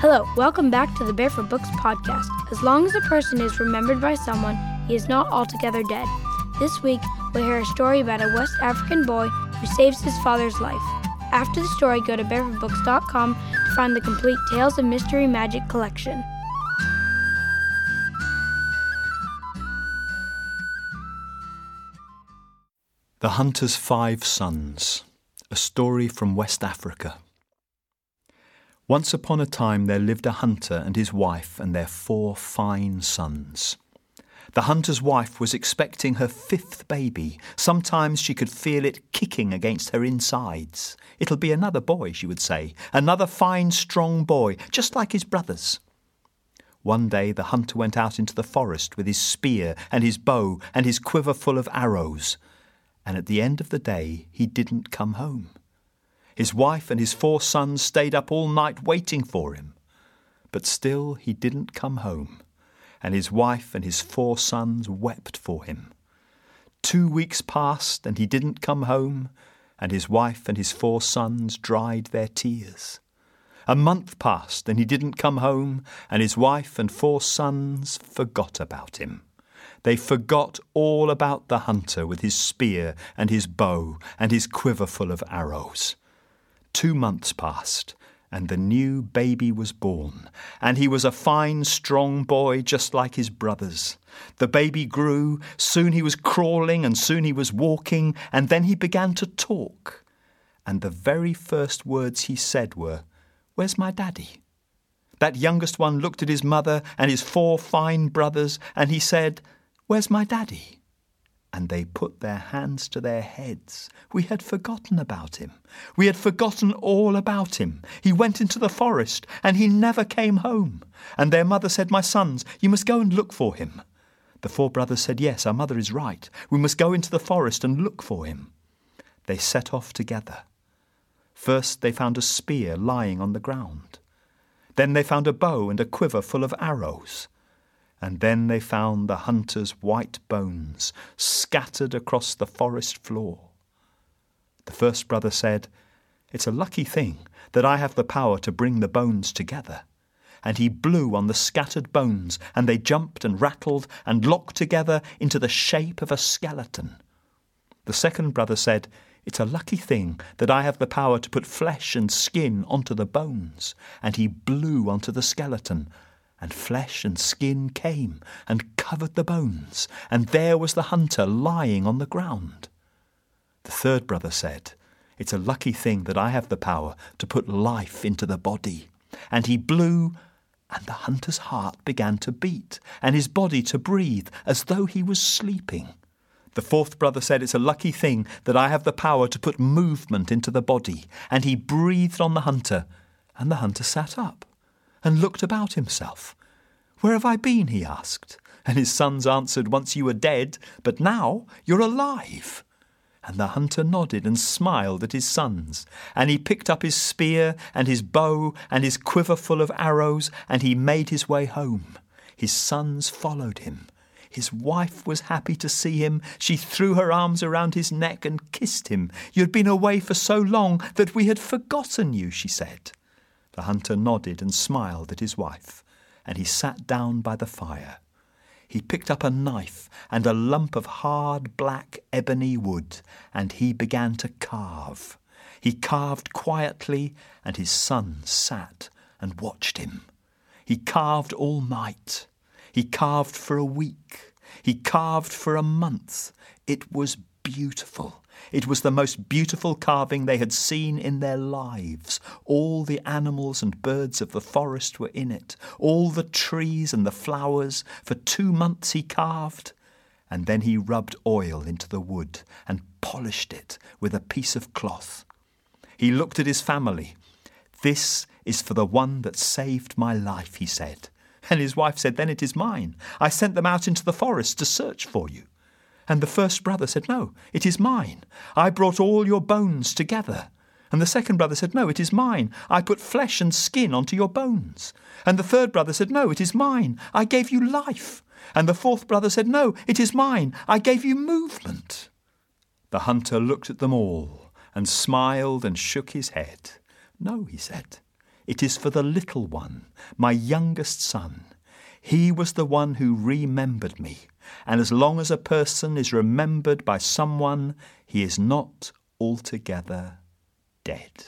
Hello, welcome back to the Barefoot Books podcast. As long as a person is remembered by someone, he is not altogether dead. This week, we'll hear a story about a West African boy who saves his father's life. After the story, go to barefootbooks.com to find the complete Tales of Mystery Magic collection. The Hunter's Five Sons, a story from West Africa. Once upon a time there lived a hunter and his wife and their four fine sons. The hunter's wife was expecting her fifth baby. Sometimes she could feel it kicking against her insides. It'll be another boy, she would say, another fine, strong boy, just like his brothers. One day the hunter went out into the forest with his spear and his bow and his quiver full of arrows and at the end of the day he didn't come home. His wife and his four sons stayed up all night waiting for him, but still he didn't come home, and his wife and his four sons wept for him. Two weeks passed and he didn't come home, and his wife and his four sons dried their tears. A month passed and he didn't come home, and his wife and four sons forgot about him. They forgot all about the hunter with his spear and his bow and his quiver full of arrows. Two months passed, and the new baby was born, and he was a fine, strong boy just like his brothers. The baby grew, soon he was crawling, and soon he was walking, and then he began to talk. And the very first words he said were, Where's my daddy? That youngest one looked at his mother and his four fine brothers, and he said, Where's my daddy? And they put their hands to their heads. We had forgotten about him. We had forgotten all about him. He went into the forest, and he never came home. And their mother said, My sons, you must go and look for him. The four brothers said, Yes, our mother is right. We must go into the forest and look for him. They set off together. First, they found a spear lying on the ground. Then they found a bow and a quiver full of arrows and then they found the hunter's white bones scattered across the forest floor. The first brother said, It's a lucky thing that I have the power to bring the bones together. And he blew on the scattered bones, and they jumped and rattled and locked together into the shape of a skeleton. The second brother said, It's a lucky thing that I have the power to put flesh and skin onto the bones. And he blew onto the skeleton, and flesh and skin came and covered the bones, and there was the hunter lying on the ground. The third brother said, It's a lucky thing that I have the power to put life into the body. And he blew, and the hunter's heart began to beat, and his body to breathe, as though he was sleeping. The fourth brother said, It's a lucky thing that I have the power to put movement into the body. And he breathed on the hunter, and the hunter sat up and looked about himself. Where have I been? he asked. And his sons answered, Once you were dead, but now you're alive. And the hunter nodded and smiled at his sons. And he picked up his spear and his bow and his quiver full of arrows, and he made his way home. His sons followed him. His wife was happy to see him. She threw her arms around his neck and kissed him. You had been away for so long that we had forgotten you, she said. The hunter nodded and smiled at his wife, and he sat down by the fire. He picked up a knife and a lump of hard black ebony wood, and he began to carve. He carved quietly, and his son sat and watched him. He carved all night. He carved for a week. He carved for a month. It was beautiful. It was the most beautiful carving they had seen in their lives. All the animals and birds of the forest were in it, all the trees and the flowers. For two months he carved, and then he rubbed oil into the wood and polished it with a piece of cloth. He looked at his family. This is for the one that saved my life, he said. And his wife said, Then it is mine. I sent them out into the forest to search for you. And the first brother said, No, it is mine. I brought all your bones together. And the second brother said, No, it is mine. I put flesh and skin onto your bones. And the third brother said, No, it is mine. I gave you life. And the fourth brother said, No, it is mine. I gave you movement. The hunter looked at them all and smiled and shook his head. No, he said, It is for the little one, my youngest son. He was the one who remembered me. And as long as a person is remembered by someone, he is not altogether dead.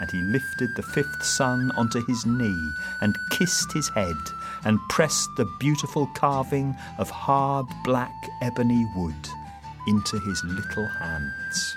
And he lifted the fifth son onto his knee and kissed his head and pressed the beautiful carving of hard black ebony wood into his little hands.